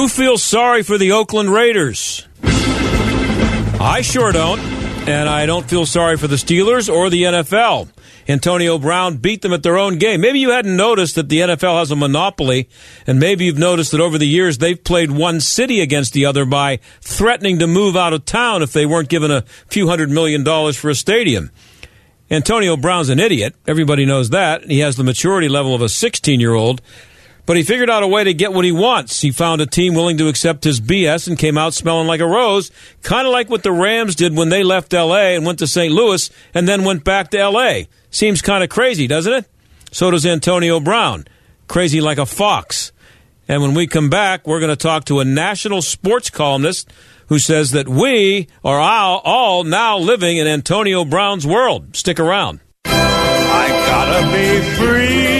Who feels sorry for the Oakland Raiders? I sure don't. And I don't feel sorry for the Steelers or the NFL. Antonio Brown beat them at their own game. Maybe you hadn't noticed that the NFL has a monopoly, and maybe you've noticed that over the years they've played one city against the other by threatening to move out of town if they weren't given a few hundred million dollars for a stadium. Antonio Brown's an idiot. Everybody knows that. He has the maturity level of a 16 year old. But he figured out a way to get what he wants. He found a team willing to accept his BS and came out smelling like a rose, kind of like what the Rams did when they left LA and went to St. Louis and then went back to LA. Seems kind of crazy, doesn't it? So does Antonio Brown. Crazy like a fox. And when we come back, we're going to talk to a national sports columnist who says that we are all, all now living in Antonio Brown's world. Stick around. I gotta be free.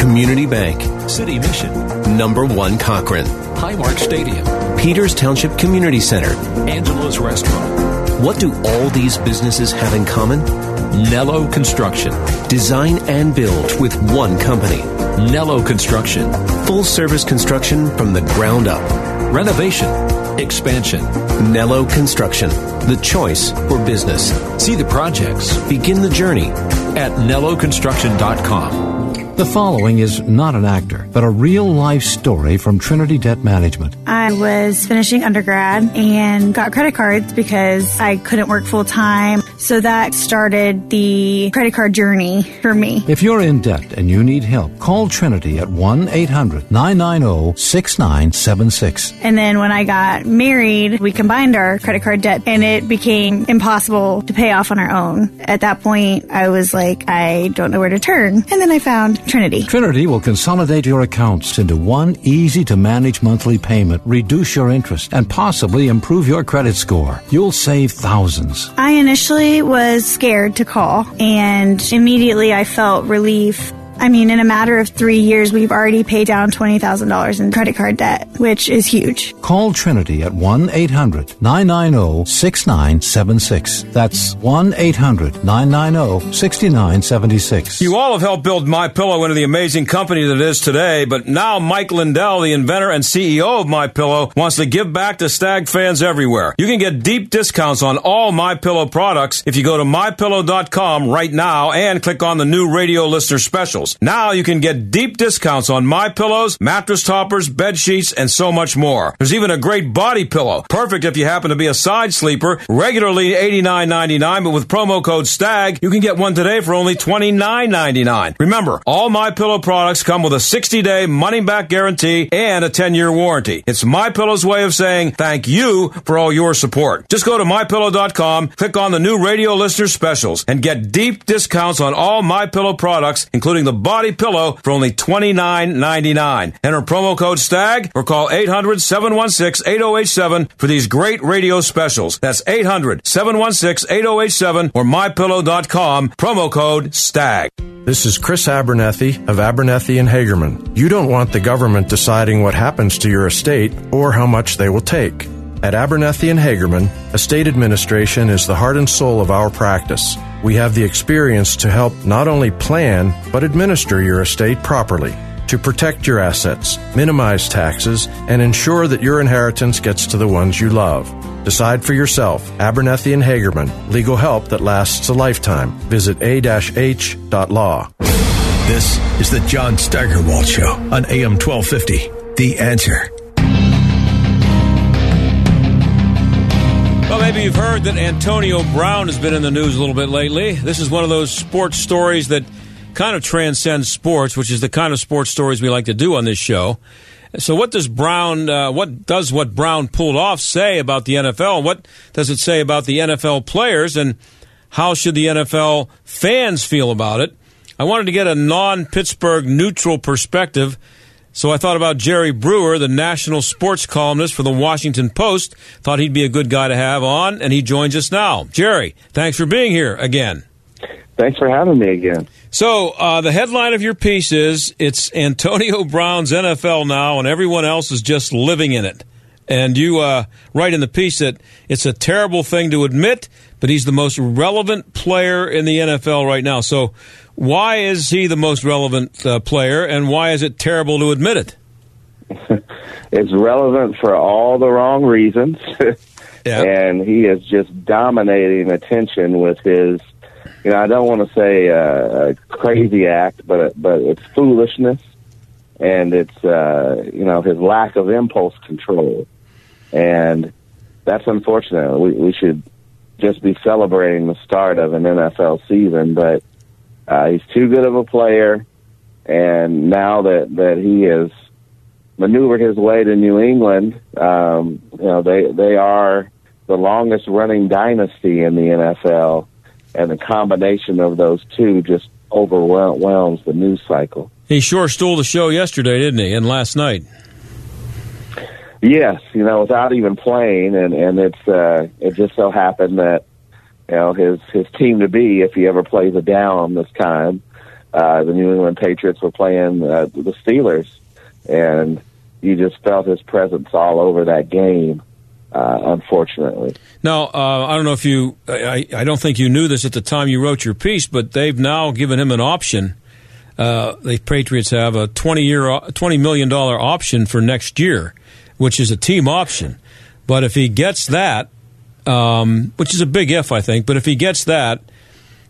Community Bank, City Mission, Number One Cochran, Highmark Stadium, Peters Township Community Center. Angelo's Restaurant, What do all these businesses have in common? Nello Construction, Design and build with one company. Nello Construction, Full service construction from the ground up. renovation, expansion. Nello Construction, the choice for business. See the projects Begin the journey. at nelloconstruction.com. The following is not an actor, but a real life story from Trinity Debt Management. I was finishing undergrad and got credit cards because I couldn't work full time. So that started the credit card journey for me. If you're in debt and you need help, call Trinity at 1 800 990 6976. And then when I got married, we combined our credit card debt and it became impossible to pay off on our own. At that point, I was like, I don't know where to turn. And then I found Trinity. Trinity will consolidate your accounts into one easy to manage monthly payment, reduce your interest, and possibly improve your credit score. You'll save thousands. I initially was scared to call and immediately I felt relief. I mean, in a matter of three years, we've already paid down $20,000 in credit card debt, which is huge. Call Trinity at 1 800 990 6976. That's 1 800 990 6976. You all have helped build My Pillow into the amazing company that it is today, but now Mike Lindell, the inventor and CEO of My Pillow, wants to give back to Stag fans everywhere. You can get deep discounts on all My Pillow products if you go to mypillow.com right now and click on the new radio listener specials. Now you can get deep discounts on My Pillows, mattress toppers, bed sheets, and so much more. There's even a great body pillow, perfect if you happen to be a side sleeper, regularly $89.99, but with promo code STAG, you can get one today for only $29.99. Remember, all My Pillow products come with a 60-day money-back guarantee and a 10-year warranty. It's My Pillow's way of saying thank you for all your support. Just go to mypillow.com, click on the new radio listener specials, and get deep discounts on all My Pillow products, including the body pillow for only $29.99. Enter promo code STAG or call 800 716 8087 for these great radio specials. That's 800 716 8087 or mypillow.com, promo code STAG. This is Chris Abernethy of Abernethy and Hagerman. You don't want the government deciding what happens to your estate or how much they will take. At Abernethy and Hagerman, estate administration is the heart and soul of our practice. We have the experience to help not only plan, but administer your estate properly to protect your assets, minimize taxes, and ensure that your inheritance gets to the ones you love. Decide for yourself. Abernethy and Hagerman. Legal help that lasts a lifetime. Visit a-h.law. This is the John Steigerwald Show on AM 1250. The Answer. Well, maybe you've heard that Antonio Brown has been in the news a little bit lately. This is one of those sports stories that kind of transcends sports, which is the kind of sports stories we like to do on this show. So, what does Brown? Uh, what does what Brown pulled off say about the NFL? What does it say about the NFL players? And how should the NFL fans feel about it? I wanted to get a non-Pittsburgh neutral perspective. So I thought about Jerry Brewer, the national sports columnist for the Washington Post. Thought he'd be a good guy to have on, and he joins us now. Jerry, thanks for being here again. Thanks for having me again. So uh, the headline of your piece is it's Antonio Brown's NFL now, and everyone else is just living in it. And you uh, write in the piece that it's a terrible thing to admit, but he's the most relevant player in the NFL right now. So why is he the most relevant uh, player, and why is it terrible to admit it? it's relevant for all the wrong reasons, yeah. and he is just dominating attention with his. You know, I don't want to say uh, a crazy act, but but it's foolishness, and it's uh, you know his lack of impulse control, and that's unfortunate. We, we should just be celebrating the start of an NFL season, but uh, he's too good of a player, and now that that he has maneuvered his way to New England, um, you know they they are the longest running dynasty in the NFL, and the combination of those two just overwhelms the news cycle. He sure stole the show yesterday, didn't he? And last night. Yes, you know, without even playing, and and it's uh, it just so happened that you know his his team to be if he ever plays a down this time. Uh, the New England Patriots were playing uh, the Steelers, and you just felt his presence all over that game. Uh, unfortunately. Now, uh, I don't know if you, I, I don't think you knew this at the time you wrote your piece, but they've now given him an option. Uh, the Patriots have a twenty year, twenty million dollar option for next year, which is a team option. But if he gets that, um, which is a big if, I think. But if he gets that,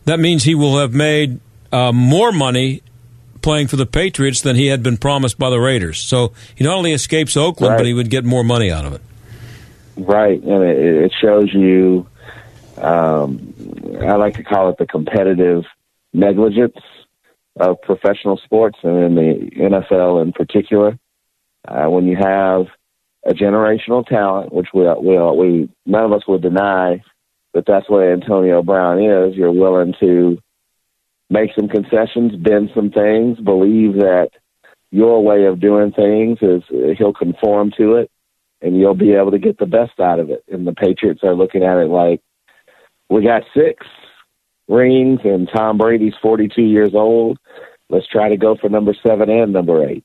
that means he will have made uh, more money playing for the Patriots than he had been promised by the Raiders. So he not only escapes Oakland, right. but he would get more money out of it. Right, and it, it shows you. Um, I like to call it the competitive negligence of professional sports, and in the NFL in particular. Uh, when you have a generational talent, which we we we none of us would deny that that's what Antonio Brown is. You're willing to make some concessions, bend some things, believe that your way of doing things is he'll conform to it, and you'll be able to get the best out of it. And the Patriots are looking at it like we got six rings, and Tom Brady's 42 years old. Let's try to go for number seven and number eight.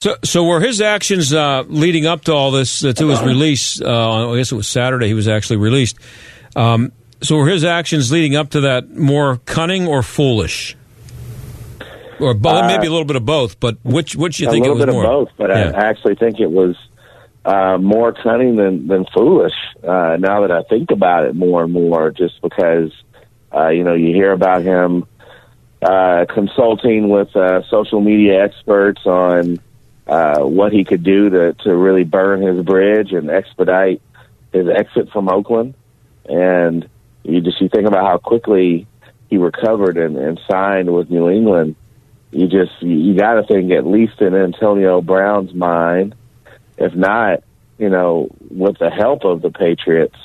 So, so were his actions uh, leading up to all this, uh, to his release? Uh, I guess it was Saturday. He was actually released. Um, so, were his actions leading up to that more cunning or foolish, or bo- maybe a little bit of both? But which which you think it little was bit more? of both, but Yeah. I actually think it was uh, more cunning than than foolish. Uh, now that I think about it more and more, just because uh, you know you hear about him uh, consulting with uh, social media experts on uh, what he could do to to really burn his bridge and expedite his exit from Oakland, and you just you think about how quickly he recovered and, and signed with New England. You just you, got to think at least in Antonio Brown's mind, if not, you know, with the help of the Patriots,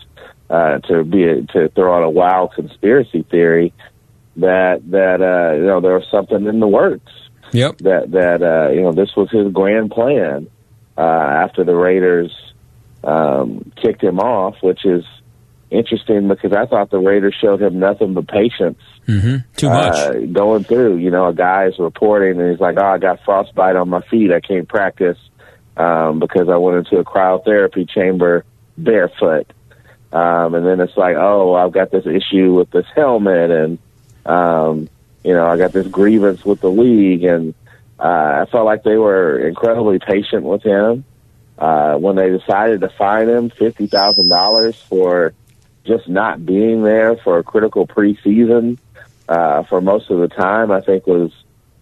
uh, to be a, to throw out a wild conspiracy theory, that that uh, you know there was something in the works. Yep. That that uh, you know this was his grand plan uh, after the Raiders um, kicked him off, which is interesting because I thought the Raiders showed him nothing but patience. Mm-hmm. Too much uh, going through. You know, a guy is reporting and he's like, "Oh, I got frostbite on my feet. I can't practice um, because I went into a cryotherapy chamber barefoot." Um, and then it's like, "Oh, I've got this issue with this helmet, and um, you know, I got this grievance with the league." And uh, I felt like they were incredibly patient with him. Uh, when they decided to fine him fifty thousand dollars for just not being there for a critical preseason uh, for most of the time, I think was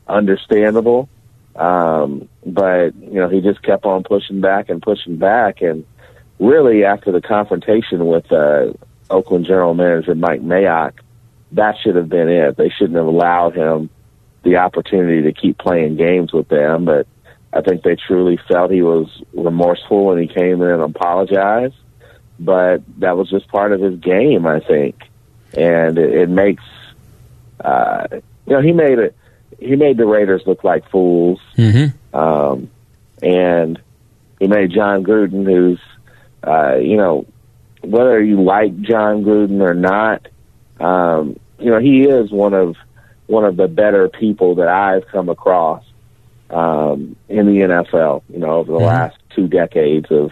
understandable. Um, but you know, he just kept on pushing back and pushing back, and really after the confrontation with uh, Oakland General Manager Mike Mayock, that should have been it. They shouldn't have allowed him the opportunity to keep playing games with them, but I think they truly felt he was remorseful when he came in and apologized. But that was just part of his game, I think, and it, it makes uh, you know he made it. He made the Raiders look like fools, mm-hmm. um, and he made John Gruden, who's uh, you know whether you like John Gruden or not, um, you know he is one of one of the better people that I've come across um, in the NFL. You know, over the mm-hmm. last two decades of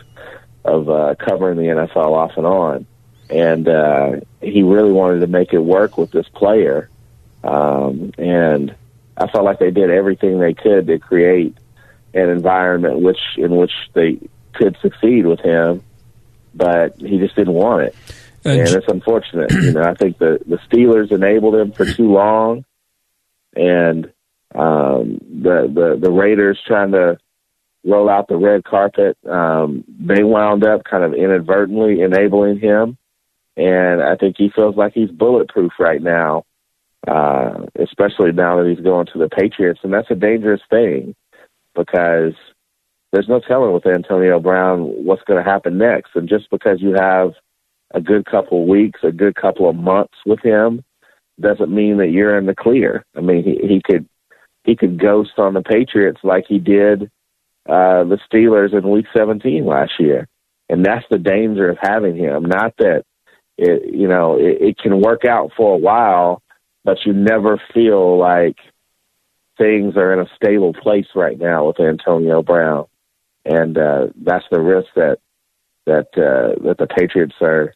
of uh, covering the NFL off and on, and uh, he really wanted to make it work with this player, um, and I felt like they did everything they could to create an environment which in which they could succeed with him, but he just didn't want it. And, and it's unfortunate. you know, I think the the Steelers enabled him for too long, and um, the the the Raiders trying to roll out the red carpet. Um, they wound up kind of inadvertently enabling him, and I think he feels like he's bulletproof right now, uh, especially now that he's going to the Patriots, and that's a dangerous thing because there's no telling with Antonio Brown what's going to happen next, and just because you have a good couple of weeks, a good couple of months with him, doesn't mean that you're in the clear. I mean, he, he could he could ghost on the Patriots like he did uh, the Steelers in Week 17 last year, and that's the danger of having him. Not that it, you know, it, it can work out for a while, but you never feel like things are in a stable place right now with Antonio Brown, and uh, that's the risk that that uh, that the Patriots are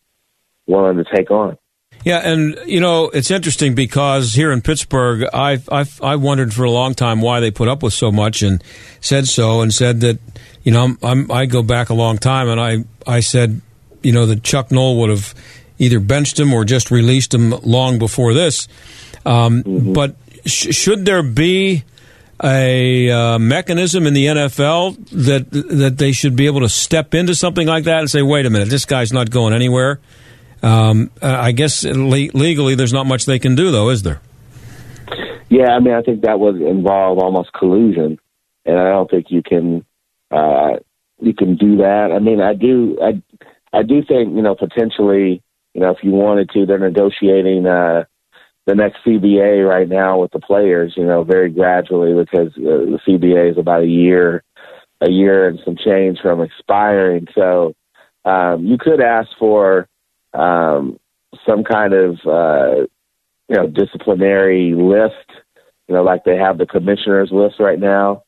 willing to take on. Yeah, and you know it's interesting because here in Pittsburgh, I I I wondered for a long time why they put up with so much, and said so, and said that you know I'm, I'm I go back a long time, and I I said you know that Chuck Noll would have either benched him or just released him long before this. Um, mm-hmm. But sh- should there be a uh, mechanism in the NFL that that they should be able to step into something like that and say, wait a minute, this guy's not going anywhere? Um, uh, I guess le- legally, there's not much they can do, though, is there? Yeah, I mean, I think that would involve almost collusion, and I don't think you can uh, you can do that. I mean, I do, I, I do think you know potentially, you know, if you wanted to, they're negotiating uh, the next CBA right now with the players, you know, very gradually because uh, the CBA is about a year, a year and some change from expiring. So um, you could ask for um, some kind of uh, you know disciplinary list, you know, like they have the commissioners list right now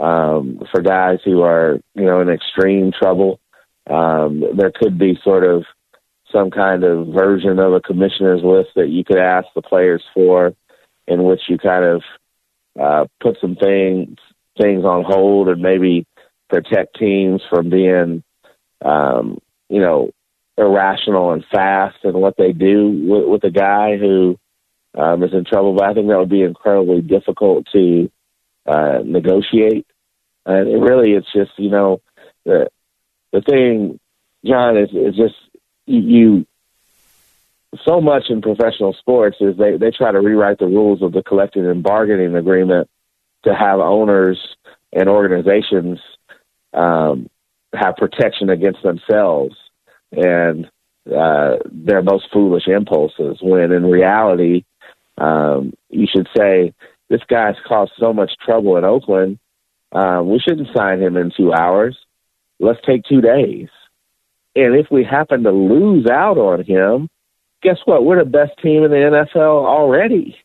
um, for guys who are you know in extreme trouble. Um, there could be sort of some kind of version of a commissioners list that you could ask the players for, in which you kind of uh, put some things things on hold and maybe protect teams from being, um, you know, irrational and fast and what they do with, with a guy who um, is in trouble. But I think that would be incredibly difficult to uh, negotiate. And it really, it's just you know the the thing, John, is is just you, so much in professional sports is they they try to rewrite the rules of the collective and bargaining agreement to have owners and organizations um, have protection against themselves and uh, their most foolish impulses. When in reality, Um, you should say, this guy's caused so much trouble in Oakland. Uh, we shouldn't sign him in two hours. Let's take two days. And if we happen to lose out on him, guess what? We're the best team in the NFL already.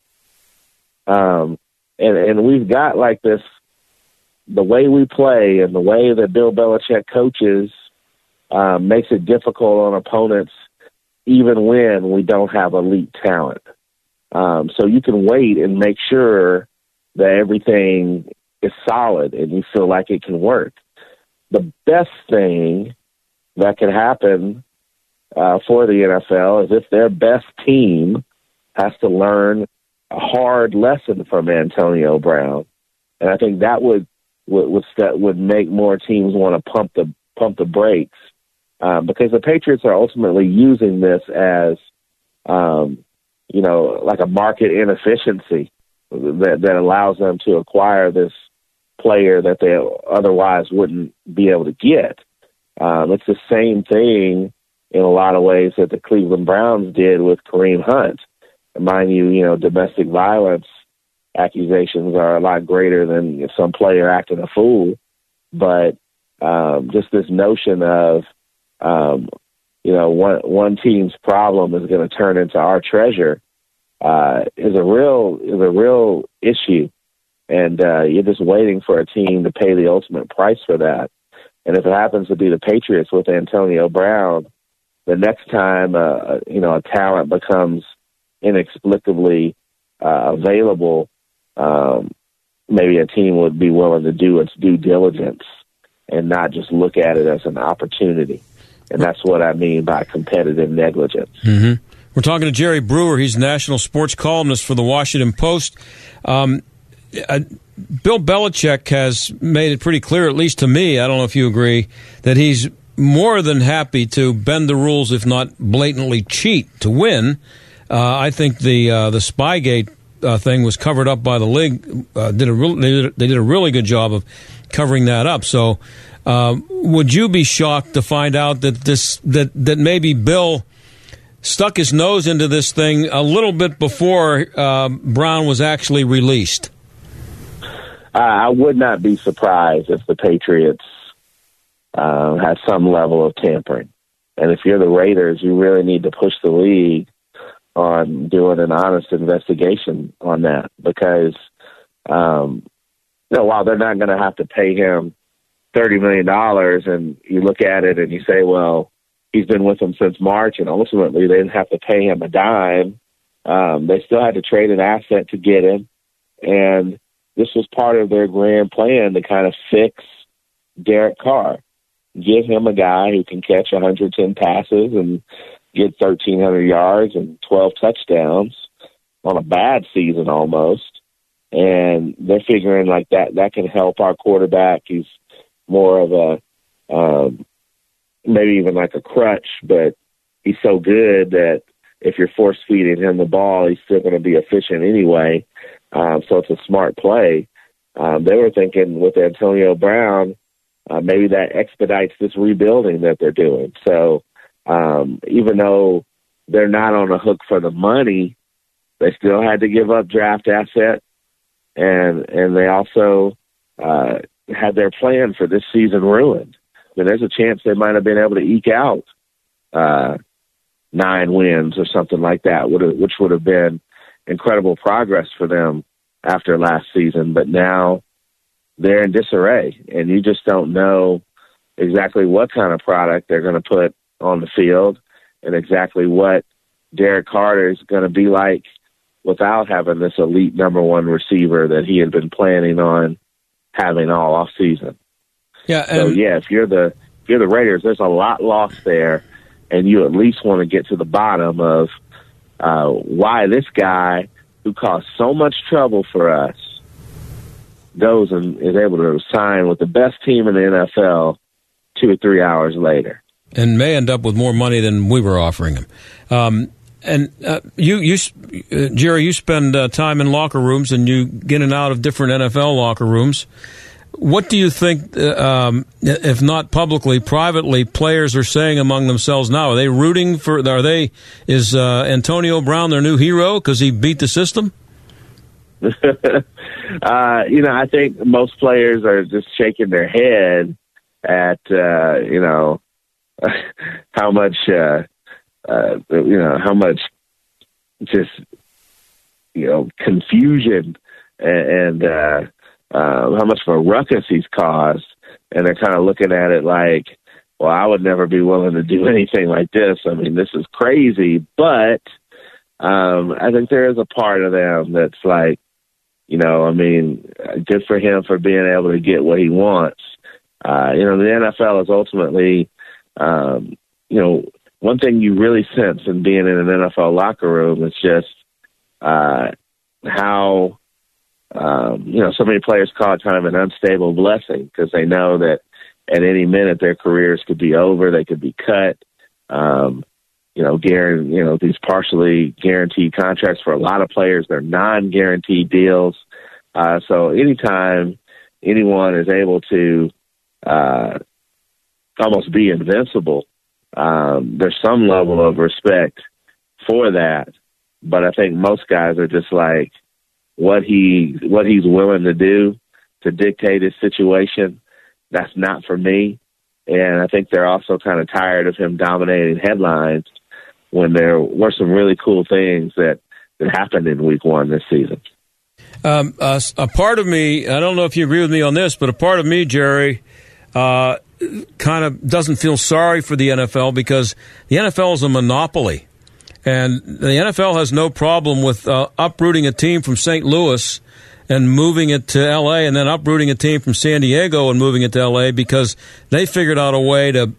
Um, and and we've got like this the way we play and the way that Bill Belichick coaches um, makes it difficult on opponents, even when we don't have elite talent. Um, so you can wait and make sure that everything is solid and you feel like it can work. The best thing that can happen uh, for the NFL is if their best team has to learn a hard lesson from Antonio Brown, and I think that would would would, would make more teams want to pump the pump the brakes uh, because the Patriots are ultimately using this as um, you know like a market inefficiency that that allows them to acquire this player that they otherwise wouldn't be able to get. Um, it's the same thing in a lot of ways that the Cleveland Browns did with Kareem Hunt. mind you, you know, domestic violence accusations are a lot greater than some player acting a fool. But um, just this notion of, um, you know, one one team's problem is going to turn into our treasure uh, is a real is a real issue, and uh, you're just waiting for a team to pay the ultimate price for that. And if it happens to be the Patriots with Antonio Brown, the next time uh, you know a talent becomes inexplicably uh, available, um, maybe a team would be willing to do its due diligence and not just look at it as an opportunity. And that's what I mean by competitive negligence. Mm-hmm. We're talking to Jerry Brewer. He's national sports columnist for the Washington Post. Um, uh, Bill Belichick has made it pretty clear, at least to me, I don't know if you agree, that he's more than happy to bend the rules, if not blatantly cheat, to win. Uh, I think the uh, the Spygate uh, thing was covered up by the league. Uh, did a did, they did a really good job of covering that up. So, uh, would you be shocked to find out that this that that maybe Bill stuck his nose into this thing a little bit before uh, Brown was actually released? I would not be surprised if the Patriots uh, had some level of tampering. And if you're the Raiders, you really need to push the league on doing an honest investigation on that because, um, you know, while they're not going to have to pay him thirty million dollars, and you look at it and you say, well, he's been with them since March, and ultimately they didn't have to pay him a dime. Um, they still had to trade an asset to get him, and this was part of their grand plan to kind of fix Derek Carr, give him a guy who can catch 110 passes and get 1,300 yards and 12 touchdowns on a bad season almost. And they're figuring like that that can help our quarterback. He's more of a um, maybe even like a crutch, but he's so good that if you're force feeding him the ball, he's still going to be efficient anyway. Um, so it's a smart play. Um, they were thinking with Antonio Brown, uh, maybe that expedites this rebuilding that they're doing. So um, even though they're not on the hook for the money, they still had to give up draft asset, and and they also uh, had their plan for this season ruined. I mean, there's a chance they might have been able to eke out uh, nine wins or something like that, which would have been incredible progress for them after last season. But now they're in disarray, and you just don't know exactly what kind of product they're going to put on the field and exactly what Derek Carter is going to be like without having this elite number one receiver that he had been planning on having all off season. Yeah. so yeah, if you're the if you're the Raiders, there's a lot lost there, and you at least want to get to the bottom of uh, why this guy who caused so much trouble for us goes and is able to sign with the best team in the NFL two or three hours later and may end up with more money than we were offering him. Um, and uh, you, you, uh, Jerry, you spend uh, time in locker rooms and you get in and out of different NFL locker rooms. what do you think, uh, um, if not publicly, privately, players are saying among themselves now? Are they rooting for? Are they? Is uh, Antonio Brown their new hero because he beat the system? uh, you know, I think most players are just shaking their head at you know how much uh, you know how much just you know confusion and, and uh, uh, how much of a ruckus he's caused, and they're kind of looking at it like, well, I would never be willing to do anything like this. I mean, this is crazy, but um, I think there is a part of them that's like, you know, I mean, good for him for being able to get what he wants. Uh, you know, the NFL is ultimately, um, you know, one thing you really sense in being in an NFL locker room is just uh, how um, you know, so many players call it kind of an unstable blessing because they know that at any minute their careers could be over, they could be cut. Um, you know, guarantee, you know, these partially guaranteed contracts for a lot of players, they're non-guaranteed deals. Uh, so anytime anyone is able to uh, almost be invincible, um, there's some level of respect for that. But I think most guys are just like, what he what he's willing to do to dictate his situation. That's not for me. And I think they're also kind of tired of him dominating headlines when there were some really cool things that, that happened in week one this season. Um, uh, a part of me, I don't know if you agree with me on this, but a part of me, Jerry, uh, kind of doesn't feel sorry for the NFL because the NFL is a monopoly. And the NFL has no problem with uh, uprooting a team from St. Louis and moving it to LA and then uprooting a team from San Diego and moving it to LA because they figured out a way to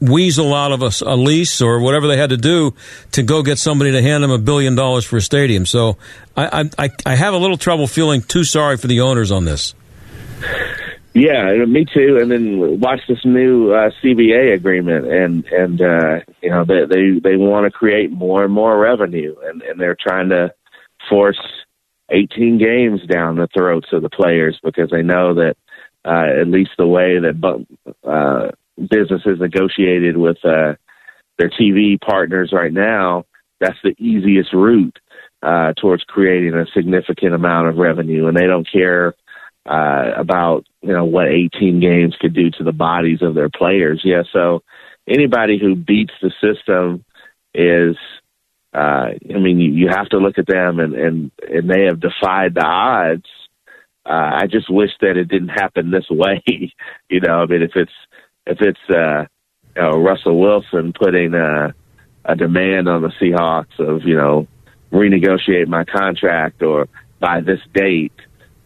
weasel out of a, a, lease or whatever they had to do to go get somebody to hand them a billion dollars for a stadium. So I, I, I have a little trouble feeling too sorry for the owners on this. Yeah, me too. And then watch this new uh, CBA agreement, and and uh, you know they they they want to create more and more revenue, and and they're trying to force 18 games down the throats of the players because they know that uh, at least the way that uh, businesses negotiated with uh, their TV partners right now, that's the easiest route uh, towards creating a significant amount of revenue, and they don't care uh, about you know what 18 games could do to the bodies of their players. Yeah, so anybody who beats the system is, uh, I mean, you, you have to look at them and and and they have defied the odds. Uh, I just wish that it didn't happen this way. you know, I mean, if it's if it's uh, you know, Russell Wilson putting a, a demand on the Seahawks of you know renegotiate my contract or by this date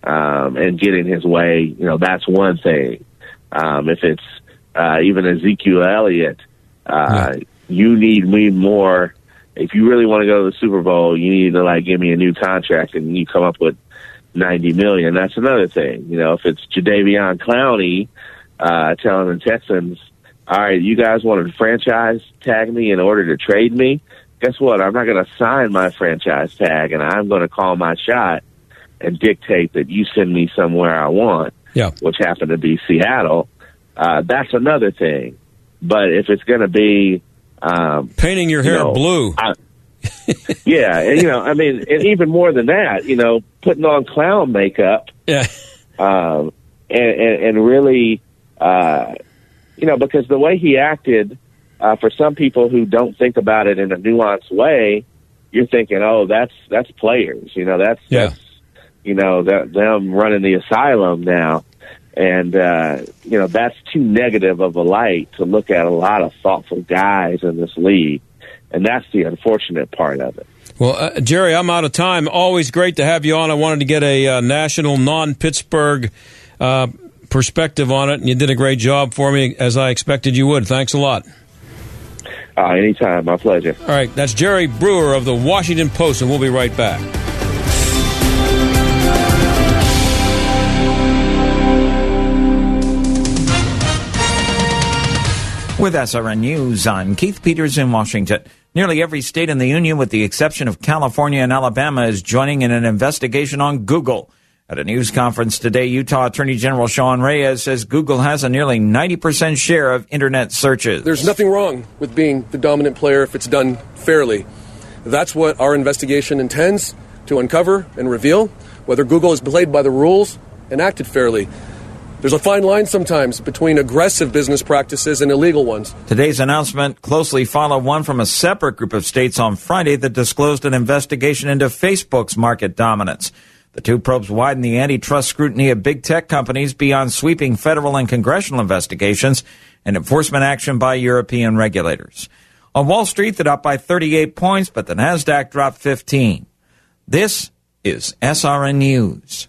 um, and get in his way, you know, that's one thing. Um, if it's uh, even Ezekiel Elliott, uh, yeah. you need me more. If you really want to go to the Super Bowl, you need to like give me a new contract, and you come up with ninety million. That's another thing. You know, if it's Jadeveon Clowney uh, telling the Texans, "All right, you guys want to franchise tag me in order to trade me," guess what? I'm not going to sign my franchise tag, and I'm going to call my shot and dictate that you send me somewhere I want, yeah. which happened to be Seattle, uh, that's another thing. But if it's going to be um, painting your hair you know, blue, I, yeah, and you know, I mean, and even more than that, you know, putting on clown makeup, yeah, um, and, and, and really, uh, you know, because the way he acted, uh, for some people who don't think about it in a nuanced way, you're thinking, oh, that's that's players, you know, that's yeah. that's you know, that them running the asylum now. And, uh, you know, that's too negative of a light to look at a lot of thoughtful guys in this league. And that's the unfortunate part of it. Well, uh, Jerry, I'm out of time. Always great to have you on. I wanted to get a uh, national, non Pittsburgh uh, perspective on it, and you did a great job for me, as I expected you would. Thanks a lot. Uh, anytime. My pleasure. All right. That's Jerry Brewer of the Washington Post, and we'll be right back. With SRN News, I'm Keith Peters in Washington. Nearly every state in the Union, with the exception of California and Alabama, is joining in an investigation on Google. At a news conference today, Utah Attorney General Sean Reyes says Google has a nearly 90% share of internet searches. There's nothing wrong with being the dominant player if it's done fairly. That's what our investigation intends to uncover and reveal whether Google has played by the rules and acted fairly. There's a fine line sometimes between aggressive business practices and illegal ones. Today's announcement closely followed one from a separate group of states on Friday that disclosed an investigation into Facebook's market dominance. The two probes widen the antitrust scrutiny of big tech companies beyond sweeping federal and congressional investigations and enforcement action by European regulators. On Wall Street, the up by 38 points, but the Nasdaq dropped 15. This is SRN News.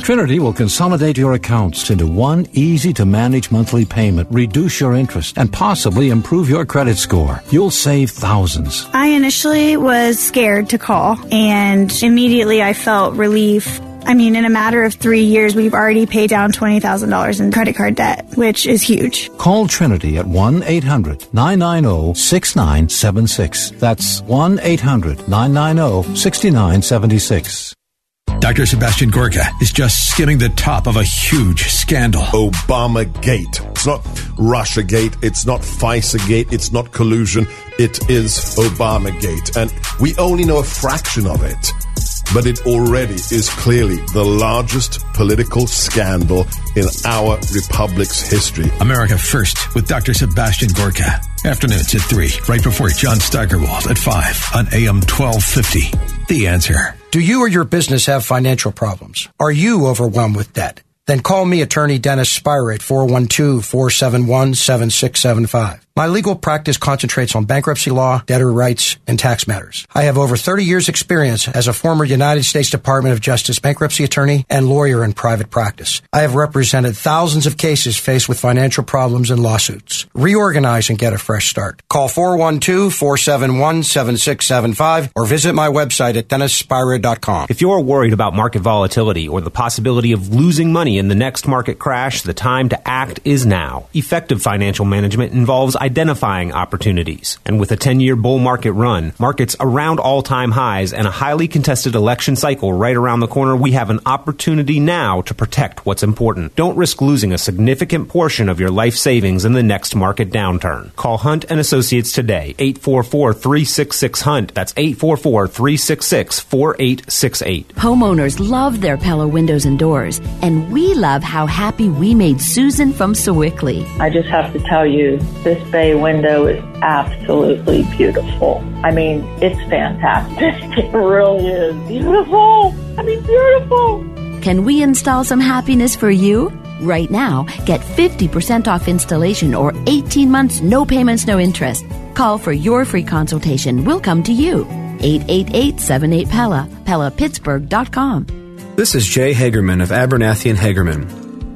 Trinity will consolidate your accounts into one easy to manage monthly payment, reduce your interest, and possibly improve your credit score. You'll save thousands. I initially was scared to call and immediately I felt relief. I mean, in a matter of three years, we've already paid down $20,000 in credit card debt, which is huge. Call Trinity at 1 800 990 6976. That's 1 800 990 6976. Dr. Sebastian Gorka is just skimming the top of a huge scandal. Obama Gate. It's not Russia Gate. It's not FISA Gate. It's not collusion. It is Obama Gate. And we only know a fraction of it. But it already is clearly the largest political scandal in our republic's history. America First with Dr. Sebastian Gorka. Afternoons at 3, right before John Steigerwald at 5 on AM 1250. The answer. Do you or your business have financial problems? Are you overwhelmed with debt? Then call me attorney Dennis Spyra at 412-471-7675. My legal practice concentrates on bankruptcy law, debtor rights, and tax matters. I have over 30 years experience as a former United States Department of Justice bankruptcy attorney and lawyer in private practice. I have represented thousands of cases faced with financial problems and lawsuits. Reorganize and get a fresh start. Call 412-471-7675 or visit my website at dennisspyra.com. If you're worried about market volatility or the possibility of losing money in the next market crash, the time to act is now. Effective financial management involves identifying opportunities. And with a 10 year bull market run, markets around all time highs, and a highly contested election cycle right around the corner, we have an opportunity now to protect what's important. Don't risk losing a significant portion of your life savings in the next market downturn. Call Hunt and Associates today, 844 366 Hunt. That's 844 366 4868. Homeowners love their Pella windows and doors, and we love how happy we made Susan from Sewickley. I just have to tell you, this bay window is absolutely beautiful. I mean, it's fantastic. It really is beautiful. I mean, beautiful. Can we install some happiness for you? Right now, get 50% off installation or 18 months, no payments, no interest. Call for your free consultation. We'll come to you. 888-78-PELLA, PellaPittsburgh.com. This is Jay Hagerman of Abernethy and Hagerman.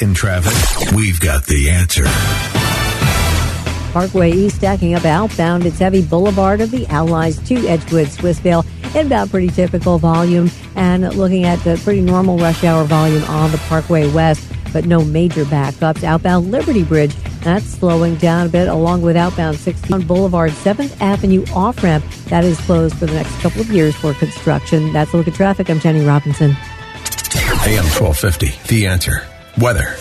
in traffic? We've got the answer. Parkway East stacking up outbound. It's heavy Boulevard of the Allies to Edgewood, Swissvale. Inbound pretty typical volume and looking at the pretty normal rush hour volume on the Parkway West, but no major backups. Outbound Liberty Bridge, that's slowing down a bit along with outbound 16 Boulevard 7th Avenue off ramp. That is closed for the next couple of years for construction. That's a look at traffic. I'm Jenny Robinson. AM 1250, the answer. Weather.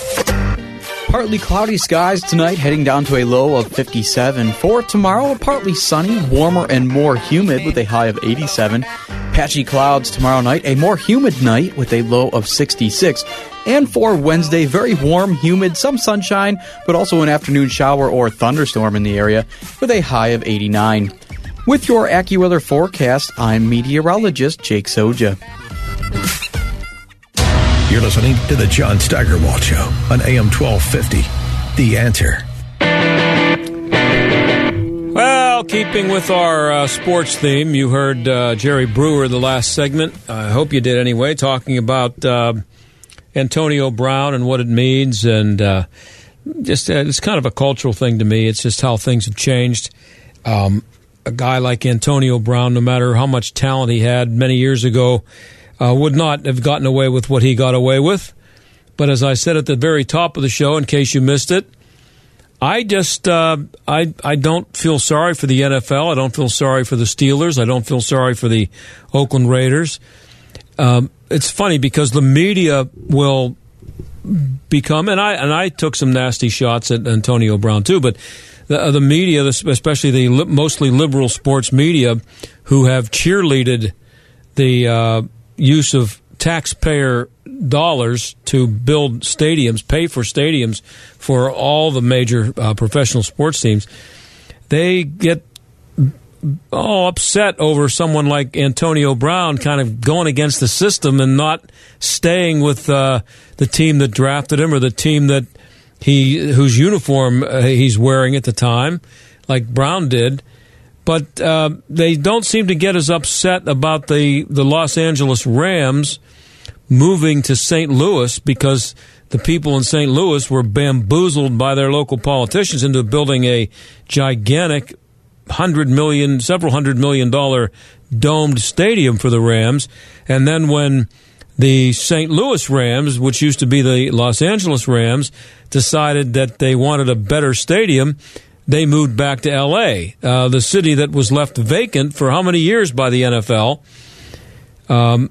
Partly cloudy skies tonight, heading down to a low of 57. For tomorrow, partly sunny, warmer and more humid with a high of 87. Patchy clouds tomorrow night, a more humid night with a low of 66. And for Wednesday, very warm, humid, some sunshine, but also an afternoon shower or thunderstorm in the area with a high of 89. With your AccuWeather forecast, I'm meteorologist Jake Soja. You're listening to the John Steigerwald Show on AM 1250. The answer. Well, keeping with our uh, sports theme, you heard uh, Jerry Brewer the last segment. I hope you did anyway, talking about uh, Antonio Brown and what it means, and uh, just uh, it's kind of a cultural thing to me. It's just how things have changed. Um, a guy like Antonio Brown, no matter how much talent he had many years ago, uh, would not have gotten away with what he got away with. But as I said at the very top of the show, in case you missed it, I just uh, I I don't feel sorry for the NFL. I don't feel sorry for the Steelers. I don't feel sorry for the Oakland Raiders. Um, it's funny because the media will become and I and I took some nasty shots at Antonio Brown too, but the, the media, especially the li- mostly liberal sports media, who have cheerleaded the uh, use of taxpayer dollars to build stadiums, pay for stadiums for all the major uh, professional sports teams, they get all upset over someone like Antonio Brown kind of going against the system and not staying with uh, the team that drafted him or the team that he whose uniform uh, he's wearing at the time, like Brown did. But uh, they don't seem to get as upset about the, the Los Angeles Rams moving to St. Louis because the people in St. Louis were bamboozled by their local politicians into building a gigantic hundred million, several hundred million dollar domed stadium for the Rams. And then when the St. Louis Rams, which used to be the Los Angeles Rams, decided that they wanted a better stadium, they moved back to L.A., uh, the city that was left vacant for how many years by the NFL? Um,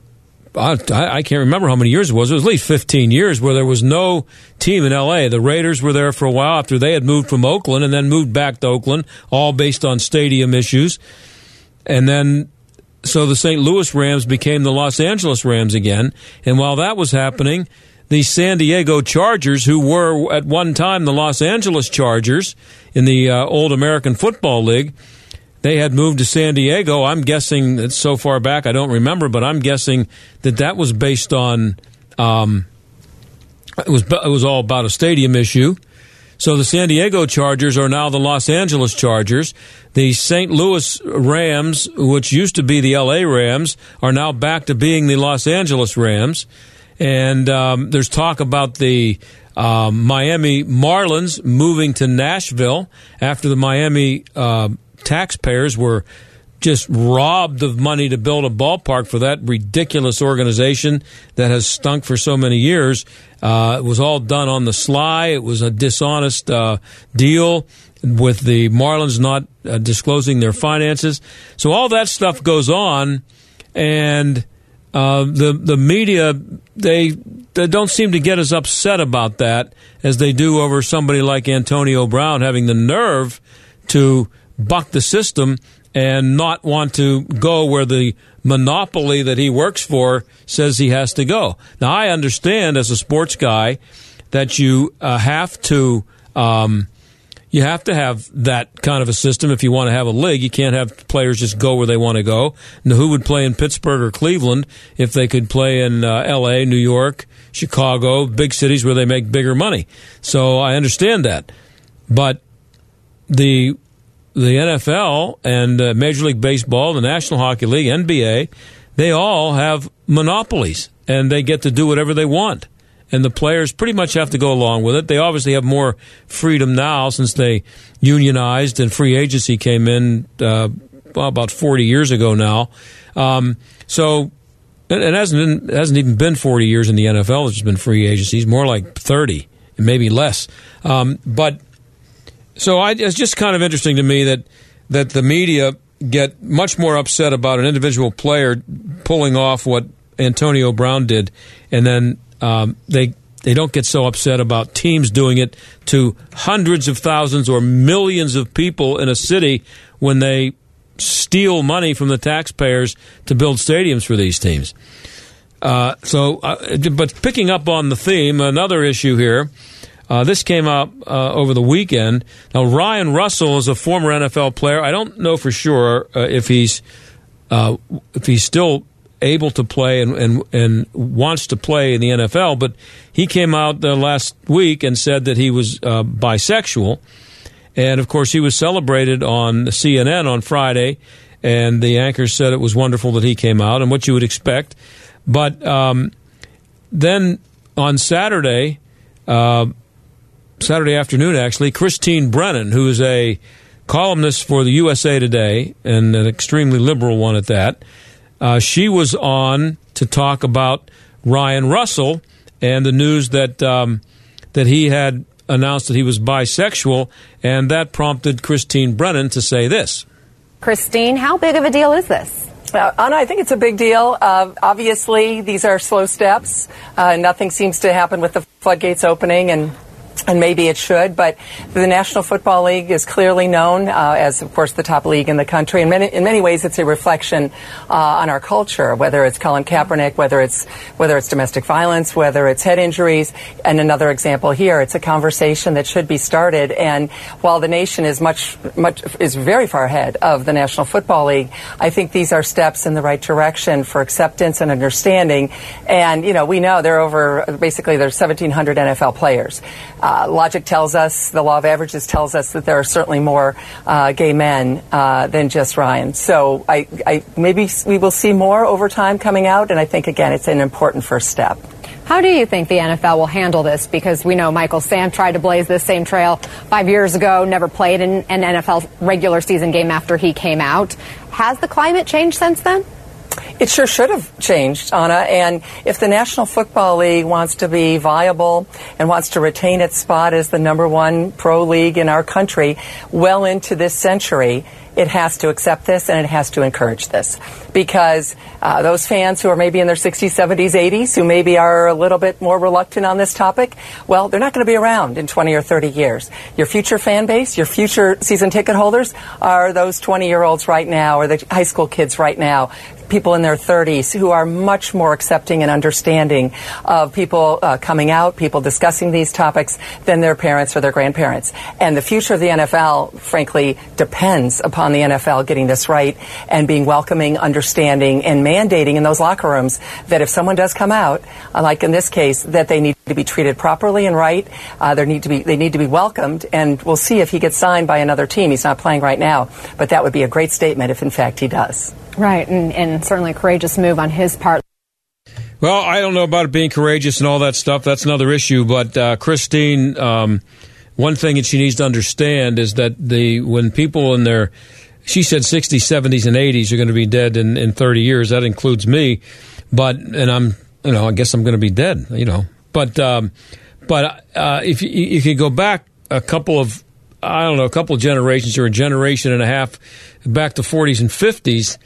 I, I, can't remember how many years it was. It was at least 15 years where there was no team in L.A. The Raiders were there for a while after they had moved from Oakland and then moved back to Oakland, all based on stadium issues. And then, so the St. Louis Rams became the Los Angeles Rams again. And while that was happening, the San Diego Chargers, who were at one time the Los Angeles Chargers in the uh, old American Football League, they had moved to San Diego. I'm guessing it's so far back I don't remember, but I'm guessing that that was based on um, it was it was all about a stadium issue. So the San Diego Chargers are now the Los Angeles Chargers. The St. Louis Rams, which used to be the LA Rams, are now back to being the Los Angeles Rams. And um, there's talk about the um, Miami Marlins moving to Nashville after the Miami uh, taxpayers were just robbed of money to build a ballpark for that ridiculous organization that has stunk for so many years. Uh, it was all done on the sly. It was a dishonest uh, deal with the Marlins not uh, disclosing their finances. So all that stuff goes on, and uh, the the media they they don't seem to get as upset about that as they do over somebody like Antonio Brown having the nerve to buck the system and not want to go where the monopoly that he works for says he has to go. Now, I understand as a sports guy that you uh, have to. Um, you have to have that kind of a system if you want to have a league. You can't have players just go where they want to go. Now, who would play in Pittsburgh or Cleveland if they could play in uh, L.A., New York, Chicago, big cities where they make bigger money? So I understand that, but the the NFL and uh, Major League Baseball, the National Hockey League, NBA, they all have monopolies and they get to do whatever they want. And the players pretty much have to go along with it. They obviously have more freedom now since they unionized and free agency came in uh, well, about 40 years ago now. Um, so it hasn't been, it hasn't even been 40 years in the NFL. It's been free agencies, more like 30, maybe less. Um, but so I, it's just kind of interesting to me that that the media get much more upset about an individual player pulling off what Antonio Brown did, and then um, they they don't get so upset about teams doing it to hundreds of thousands or millions of people in a city when they steal money from the taxpayers to build stadiums for these teams. Uh, so, uh, but picking up on the theme, another issue here. Uh, this came up uh, over the weekend. Now, Ryan Russell is a former NFL player. I don't know for sure uh, if he's uh, if he's still able to play and, and and wants to play in the NFL, but he came out the last week and said that he was uh, bisexual, and of course he was celebrated on CNN on Friday, and the anchors said it was wonderful that he came out and what you would expect, but um, then on Saturday. Uh, Saturday afternoon, actually, Christine Brennan, who is a columnist for the USA Today and an extremely liberal one at that, uh, she was on to talk about Ryan Russell and the news that um, that he had announced that he was bisexual, and that prompted Christine Brennan to say this. Christine, how big of a deal is this? Uh, Anna, I think it's a big deal. Uh, obviously, these are slow steps. Uh, nothing seems to happen with the floodgates opening, and and maybe it should, but the National Football League is clearly known uh, as, of course, the top league in the country. In many, in many ways, it's a reflection uh, on our culture, whether it's Colin Kaepernick, whether it's whether it's domestic violence, whether it's head injuries, and another example here. It's a conversation that should be started. And while the nation is much much is very far ahead of the National Football League, I think these are steps in the right direction for acceptance and understanding. And you know, we know there are over basically there's 1,700 NFL players. Uh, logic tells us, the law of averages tells us that there are certainly more uh, gay men uh, than just Ryan. So I, I, maybe we will see more over time coming out, and I think, again, it's an important first step. How do you think the NFL will handle this? Because we know Michael Sam tried to blaze this same trail five years ago, never played in an NFL regular season game after he came out. Has the climate changed since then? It sure should have changed, Anna. And if the National Football League wants to be viable and wants to retain its spot as the number one pro league in our country well into this century, it has to accept this and it has to encourage this because uh, those fans who are maybe in their 60s, 70s, 80s, who maybe are a little bit more reluctant on this topic, well, they're not going to be around in 20 or 30 years. Your future fan base, your future season ticket holders are those 20 year olds right now or the high school kids right now people in their 30s who are much more accepting and understanding of people uh, coming out, people discussing these topics than their parents or their grandparents. And the future of the NFL, frankly, depends upon the NFL getting this right and being welcoming, understanding, and mandating in those locker rooms that if someone does come out, like in this case, that they need to be treated properly and right. Uh, they need to be they need to be welcomed, and we'll see if he gets signed by another team. He's not playing right now, but that would be a great statement if, in fact, he does. Right, and, and certainly a courageous move on his part. Well, I don't know about it being courageous and all that stuff. That's another issue. But uh, Christine, um, one thing that she needs to understand is that the when people in their she said 60s, 70s, and 80s are going to be dead in, in 30 years. That includes me. But and I'm you know I guess I'm going to be dead. You know, but um, but uh, if you, you could go back a couple of I don't know a couple of generations or a generation and a half back to 40s and 50s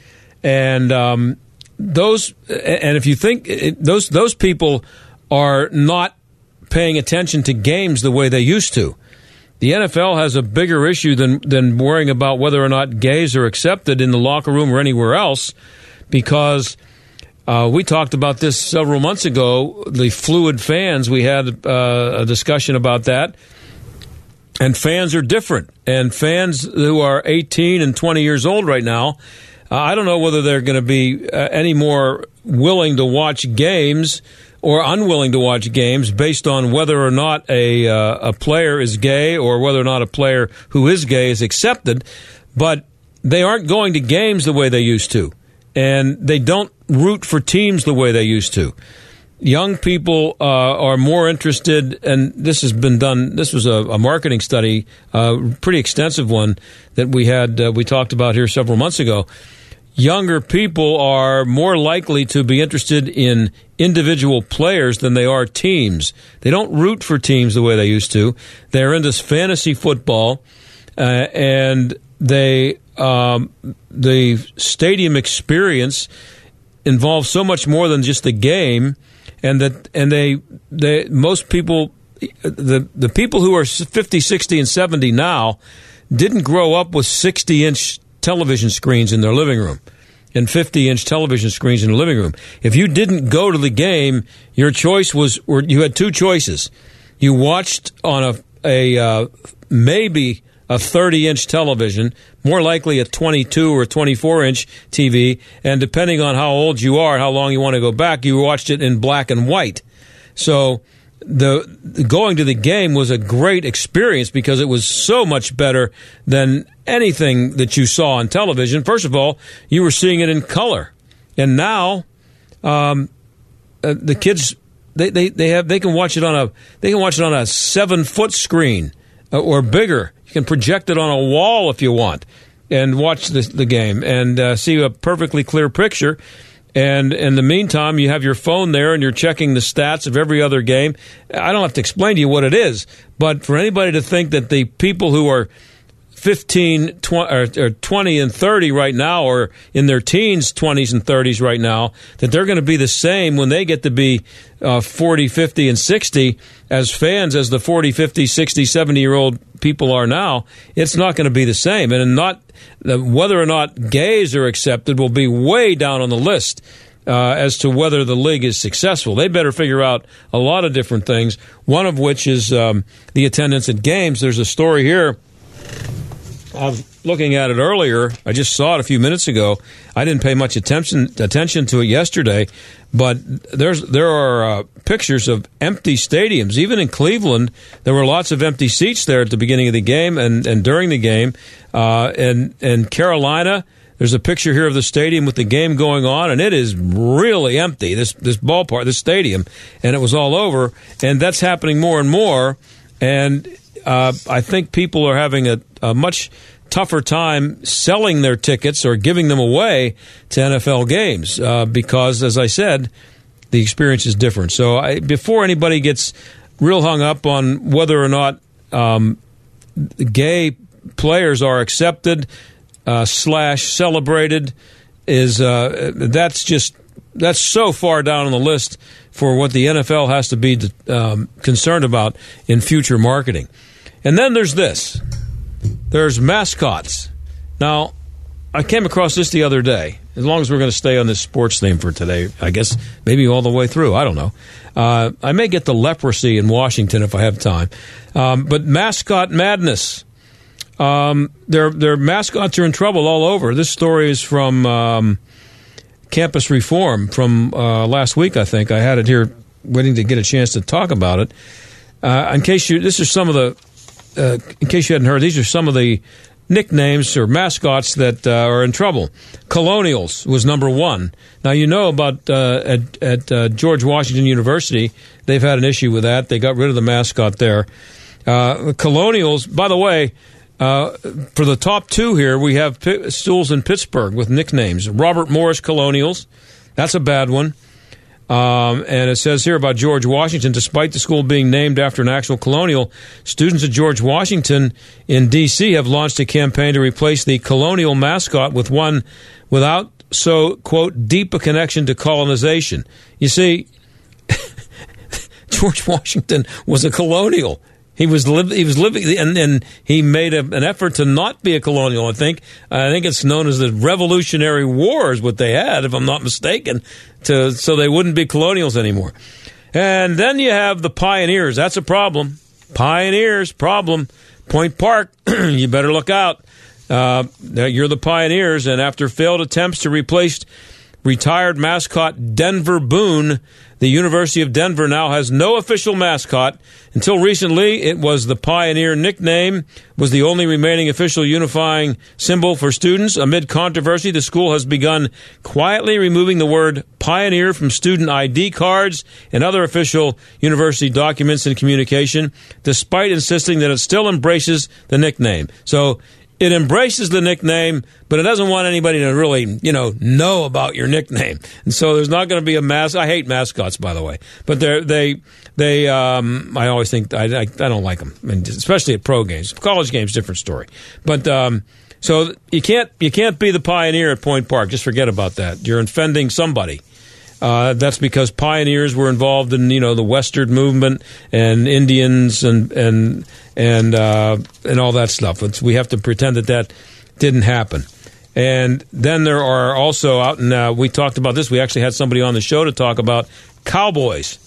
and um, those and if you think those those people are not paying attention to games the way they used to. The NFL has a bigger issue than than worrying about whether or not gays are accepted in the locker room or anywhere else, because uh, we talked about this several months ago. The fluid fans, we had uh, a discussion about that. And fans are different. And fans who are 18 and 20 years old right now uh, I don't know whether they're going to be uh, any more willing to watch games or unwilling to watch games based on whether or not a uh, a player is gay or whether or not a player who is gay is accepted. But they aren't going to games the way they used to, and they don't root for teams the way they used to. Young people uh, are more interested, and this has been done. This was a, a marketing study, a uh, pretty extensive one that we had. Uh, we talked about here several months ago younger people are more likely to be interested in individual players than they are teams. They don't root for teams the way they used to. They're into fantasy football, uh, and they um, the stadium experience involves so much more than just the game, and that and they they most people the the people who are 50, 60, and 70 now didn't grow up with 60 inch television screens in their living room and 50 inch television screens in the living room. If you didn't go to the game, your choice was, you had two choices. You watched on a, a uh, maybe a 30 inch television, more likely a 22 or 24 inch TV, and depending on how old you are, how long you want to go back, you watched it in black and white. So the going to the game was a great experience because it was so much better than anything that you saw on television. First of all, you were seeing it in color, and now um, uh, the kids they, they, they have they can watch it on a they can watch it on a seven foot screen uh, or bigger. You can project it on a wall if you want and watch the, the game and uh, see a perfectly clear picture. And in the meantime, you have your phone there and you're checking the stats of every other game. I don't have to explain to you what it is, but for anybody to think that the people who are 15, 20, or 20 and 30 right now, or in their teens, 20s and 30s right now, that they're going to be the same when they get to be uh, 40, 50, and 60 as fans as the 40, 50, 60, 70 year old people are now. It's not going to be the same. And not whether or not gays are accepted will be way down on the list. Uh, as to whether the league is successful. They better figure out a lot of different things, one of which is um, the attendance at games. There's a story here was looking at it earlier. I just saw it a few minutes ago. I didn't pay much attention attention to it yesterday, but there's there are uh, pictures of empty stadiums. Even in Cleveland, there were lots of empty seats there at the beginning of the game and, and during the game. Uh, and and Carolina, there's a picture here of the stadium with the game going on, and it is really empty. This this ballpark, this stadium, and it was all over. And that's happening more and more. And uh, I think people are having a, a, much tougher time selling their tickets or giving them away to NFL games uh, because, as I said, the experience is different. So I, before anybody gets real hung up on whether or not um, gay players are accepted uh, slash celebrated, is uh, that's just that's so far down on the list for what the NFL has to be um, concerned about in future marketing. And then there's this there's mascots. Now, I came across this the other day. As long as we're going to stay on this sports theme for today, I guess maybe all the way through. I don't know. Uh, I may get the leprosy in Washington if I have time. Um, but mascot madness. Um, their their mascots are in trouble all over. This story is from um, Campus Reform from uh, last week. I think I had it here, waiting to get a chance to talk about it. Uh, in case you, this is some of the uh, in case you hadn't heard, these are some of the nicknames or mascots that uh, are in trouble. Colonials was number one. Now you know about uh, at, at uh, George Washington University, they've had an issue with that. They got rid of the mascot there. Uh, Colonials, by the way. Uh, for the top two here, we have P- stools in Pittsburgh with nicknames. Robert Morris Colonials, that's a bad one. Um, and it says here about George Washington, despite the school being named after an actual colonial, students at George Washington in D.C. have launched a campaign to replace the colonial mascot with one without so, quote, deep a connection to colonization. You see, George Washington was a colonial. He was li- he was living, and, and he made a, an effort to not be a colonial. I think I think it's known as the Revolutionary War is what they had, if I'm not mistaken, to so they wouldn't be colonials anymore. And then you have the pioneers. That's a problem. Pioneers problem. Point Park, you better look out. Uh, you're the pioneers, and after failed attempts to replace retired mascot Denver Boone the University of Denver now has no official mascot. Until recently, it was the Pioneer nickname, was the only remaining official unifying symbol for students. Amid controversy, the school has begun quietly removing the word Pioneer from student ID cards and other official university documents and communication, despite insisting that it still embraces the nickname. So it embraces the nickname, but it doesn't want anybody to really, you know, know about your nickname. And so there's not going to be a mask. I hate mascots, by the way, but they they they. Um, I always think I, I, I don't like them, I mean, especially at pro games. College games, different story. But um, so you can't you can't be the pioneer at Point Park. Just forget about that. You're offending somebody. Uh, that's because pioneers were involved in you know the Western movement and Indians and and and uh, and all that stuff. It's, we have to pretend that that didn't happen. And then there are also out in, uh, we talked about this. We actually had somebody on the show to talk about cowboys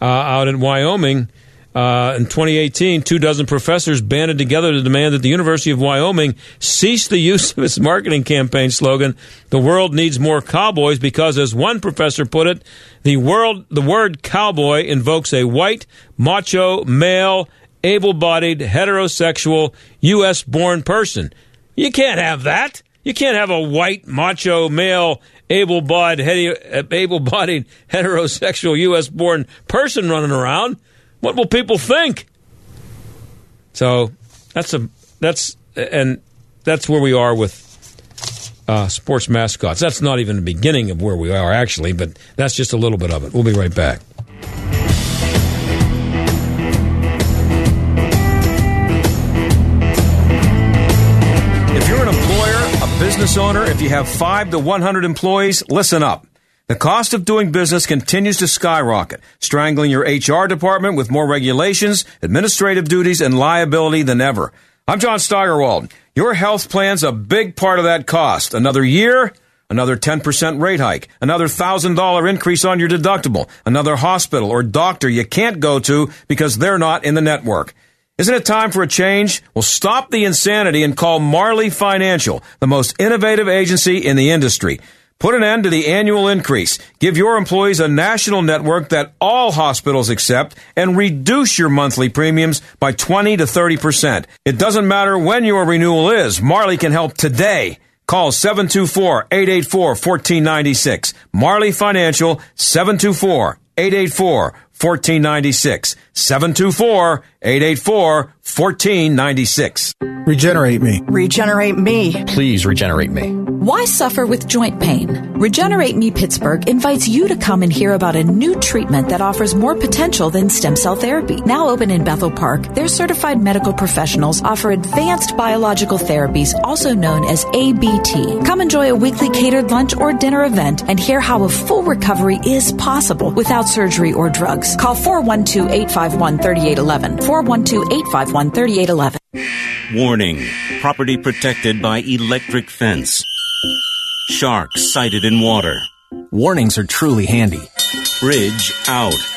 uh, out in Wyoming. Uh, in 2018, two dozen professors banded together to demand that the University of Wyoming cease the use of its marketing campaign slogan, "The world needs more cowboys," because, as one professor put it, the world, the word cowboy invokes a white, macho, male, able-bodied, heterosexual, U.S.-born person. You can't have that. You can't have a white, macho, male, able-bodied, able-bodied, heterosexual, U.S.-born person running around. What will people think? So that's a that's and that's where we are with uh, sports mascots. That's not even the beginning of where we are actually, but that's just a little bit of it. We'll be right back. If you're an employer, a business owner, if you have 5 to 100 employees, listen up. The cost of doing business continues to skyrocket, strangling your HR department with more regulations, administrative duties, and liability than ever. I'm John Steigerwald. Your health plan's a big part of that cost. Another year, another 10% rate hike, another $1,000 increase on your deductible, another hospital or doctor you can't go to because they're not in the network. Isn't it time for a change? Well, stop the insanity and call Marley Financial, the most innovative agency in the industry. Put an end to the annual increase. Give your employees a national network that all hospitals accept and reduce your monthly premiums by 20 to 30%. It doesn't matter when your renewal is. Marley can help today. Call 724-884-1496. Marley Financial 724-884-1496. 724-884-1496. Regenerate me. Regenerate me. Please regenerate me. Why suffer with joint pain? Regenerate Me Pittsburgh invites you to come and hear about a new treatment that offers more potential than stem cell therapy. Now open in Bethel Park, their certified medical professionals offer advanced biological therapies, also known as ABT. Come enjoy a weekly catered lunch or dinner event and hear how a full recovery is possible without surgery or drugs. Call 412 851 3811. 412 851 3811. Warning property protected by electric fence. Sharks sighted in water. Warnings are truly handy. Bridge out.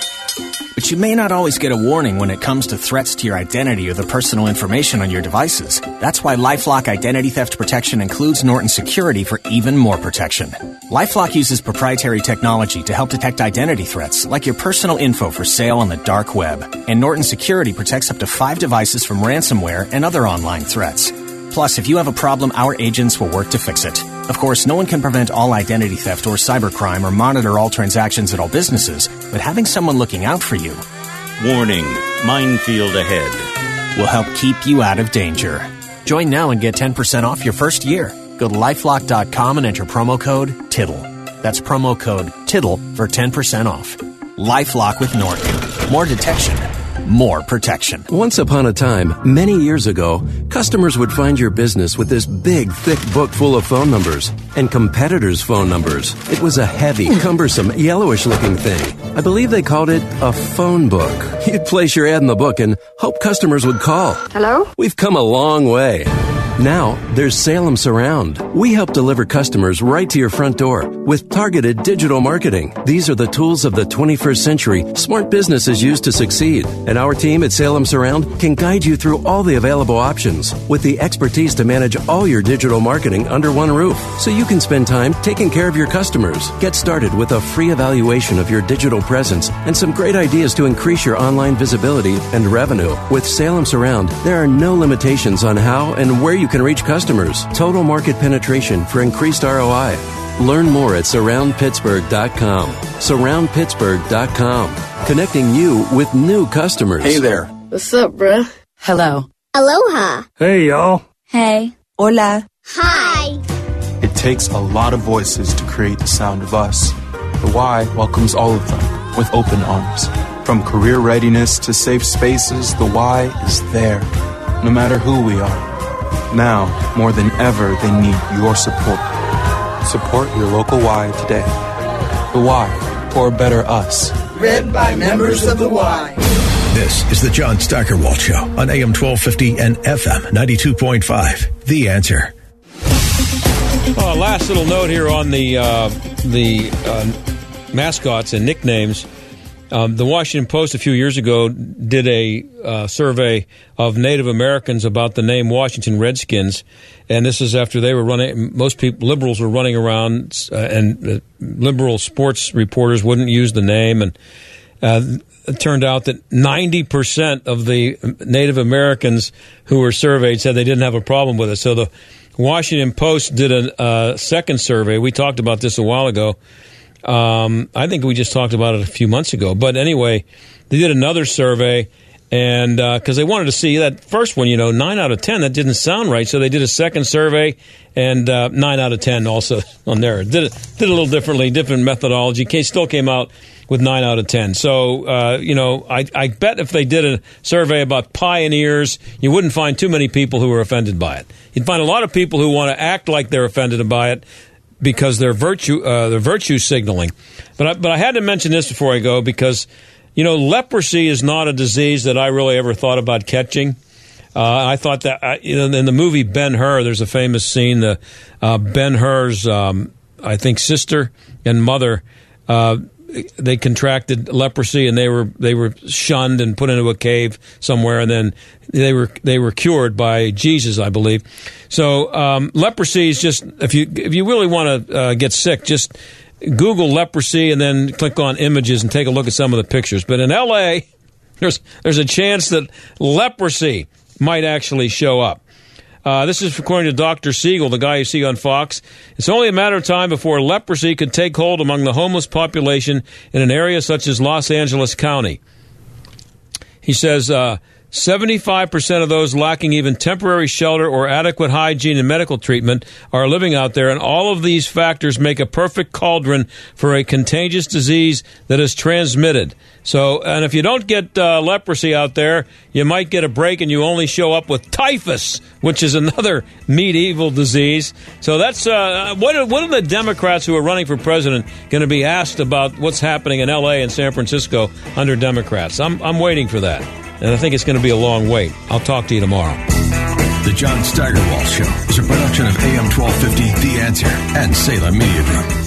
But you may not always get a warning when it comes to threats to your identity or the personal information on your devices. That's why Lifelock Identity Theft Protection includes Norton Security for even more protection. Lifelock uses proprietary technology to help detect identity threats, like your personal info for sale on the dark web. And Norton Security protects up to five devices from ransomware and other online threats. Plus, if you have a problem, our agents will work to fix it. Of course, no one can prevent all identity theft or cybercrime or monitor all transactions at all businesses, but having someone looking out for you Warning minefield ahead. will help keep you out of danger. Join now and get 10% off your first year. Go to lifelock.com and enter promo code TITTLE. That's promo code TITTLE for 10% off. Lifelock with Norton. More detection, more protection. Once upon a time, many years ago, customers would find your business with this big, thick book full of phone numbers and competitors' phone numbers. It was a heavy, cumbersome, yellowish looking thing. I believe they called it a phone book. You'd place your ad in the book and hope customers would call. Hello? We've come a long way. Now, there's Salem Surround. We help deliver customers right to your front door with targeted digital marketing. These are the tools of the 21st century smart businesses use to succeed. And our team at Salem Surround can guide you through all the available options with the expertise to manage all your digital marketing under one roof so you can spend time taking care of your customers. Get started with a free evaluation of your digital presence and some great ideas to increase your online visibility and revenue. With Salem Surround, there are no limitations on how and where you can reach customers. Total market penetration for increased ROI. Learn more at surroundpittsburgh.com. Surroundpittsburgh.com. Connecting you with new customers. Hey there. What's up, bruh? Hello. Aloha. Hey, y'all. Hey. Hola. Hi. It takes a lot of voices to create the sound of us. The Y welcomes all of them with open arms. From career readiness to safe spaces, the Y is there, no matter who we are. Now, more than ever, they need your support. Support your local Y today. The Y, for a better us. Read by members of the Y. This is the John Steigerwald Show on AM 1250 and FM 92.5. The answer. Uh, last little note here on the uh, the uh, mascots and nicknames. Um, the Washington Post a few years ago did a uh, survey of Native Americans about the name Washington Redskins, and this is after they were running. Most people, liberals, were running around, uh, and uh, liberal sports reporters wouldn't use the name, and uh, it turned out that ninety percent of the Native Americans who were surveyed said they didn't have a problem with it. So the Washington Post did a uh, second survey. We talked about this a while ago um, I think we just talked about it a few months ago. But anyway, they did another survey, and because uh, they wanted to see that first one, you know, nine out of ten, that didn't sound right. So they did a second survey, and uh, nine out of ten also on there. Did it did a little differently, different methodology. Case still came out with nine out of ten. So uh, you know, I, I bet if they did a survey about pioneers, you wouldn't find too many people who were offended by it. You'd find a lot of people who want to act like they're offended by it, because they're virtue uh, they're virtue signaling. But I, but I had to mention this before I go because you know leprosy is not a disease that I really ever thought about catching. Uh, I thought that you know in the movie Ben Hur, there's a famous scene. The uh, Ben Hur's um, I think sister and mother uh, they contracted leprosy and they were they were shunned and put into a cave somewhere and then they were they were cured by Jesus I believe. So um, leprosy is just if you if you really want to uh, get sick just Google leprosy and then click on images and take a look at some of the pictures. But in L.A. there's there's a chance that leprosy might actually show up. Uh, this is according to Dr. Siegel, the guy you see on Fox. It's only a matter of time before leprosy could take hold among the homeless population in an area such as Los Angeles County. He says uh, 75% of those lacking even temporary shelter or adequate hygiene and medical treatment are living out there, and all of these factors make a perfect cauldron for a contagious disease that is transmitted. So, and if you don't get uh, leprosy out there, you might get a break and you only show up with typhus, which is another medieval disease. So that's uh, what, are, what are the Democrats who are running for president going to be asked about what's happening in L.A. and San Francisco under Democrats? I'm, I'm waiting for that and I think it's going to be a long wait. I'll talk to you tomorrow. The John Steigerwald Show is a production of AM 1250 The Answer and Salem Media Group.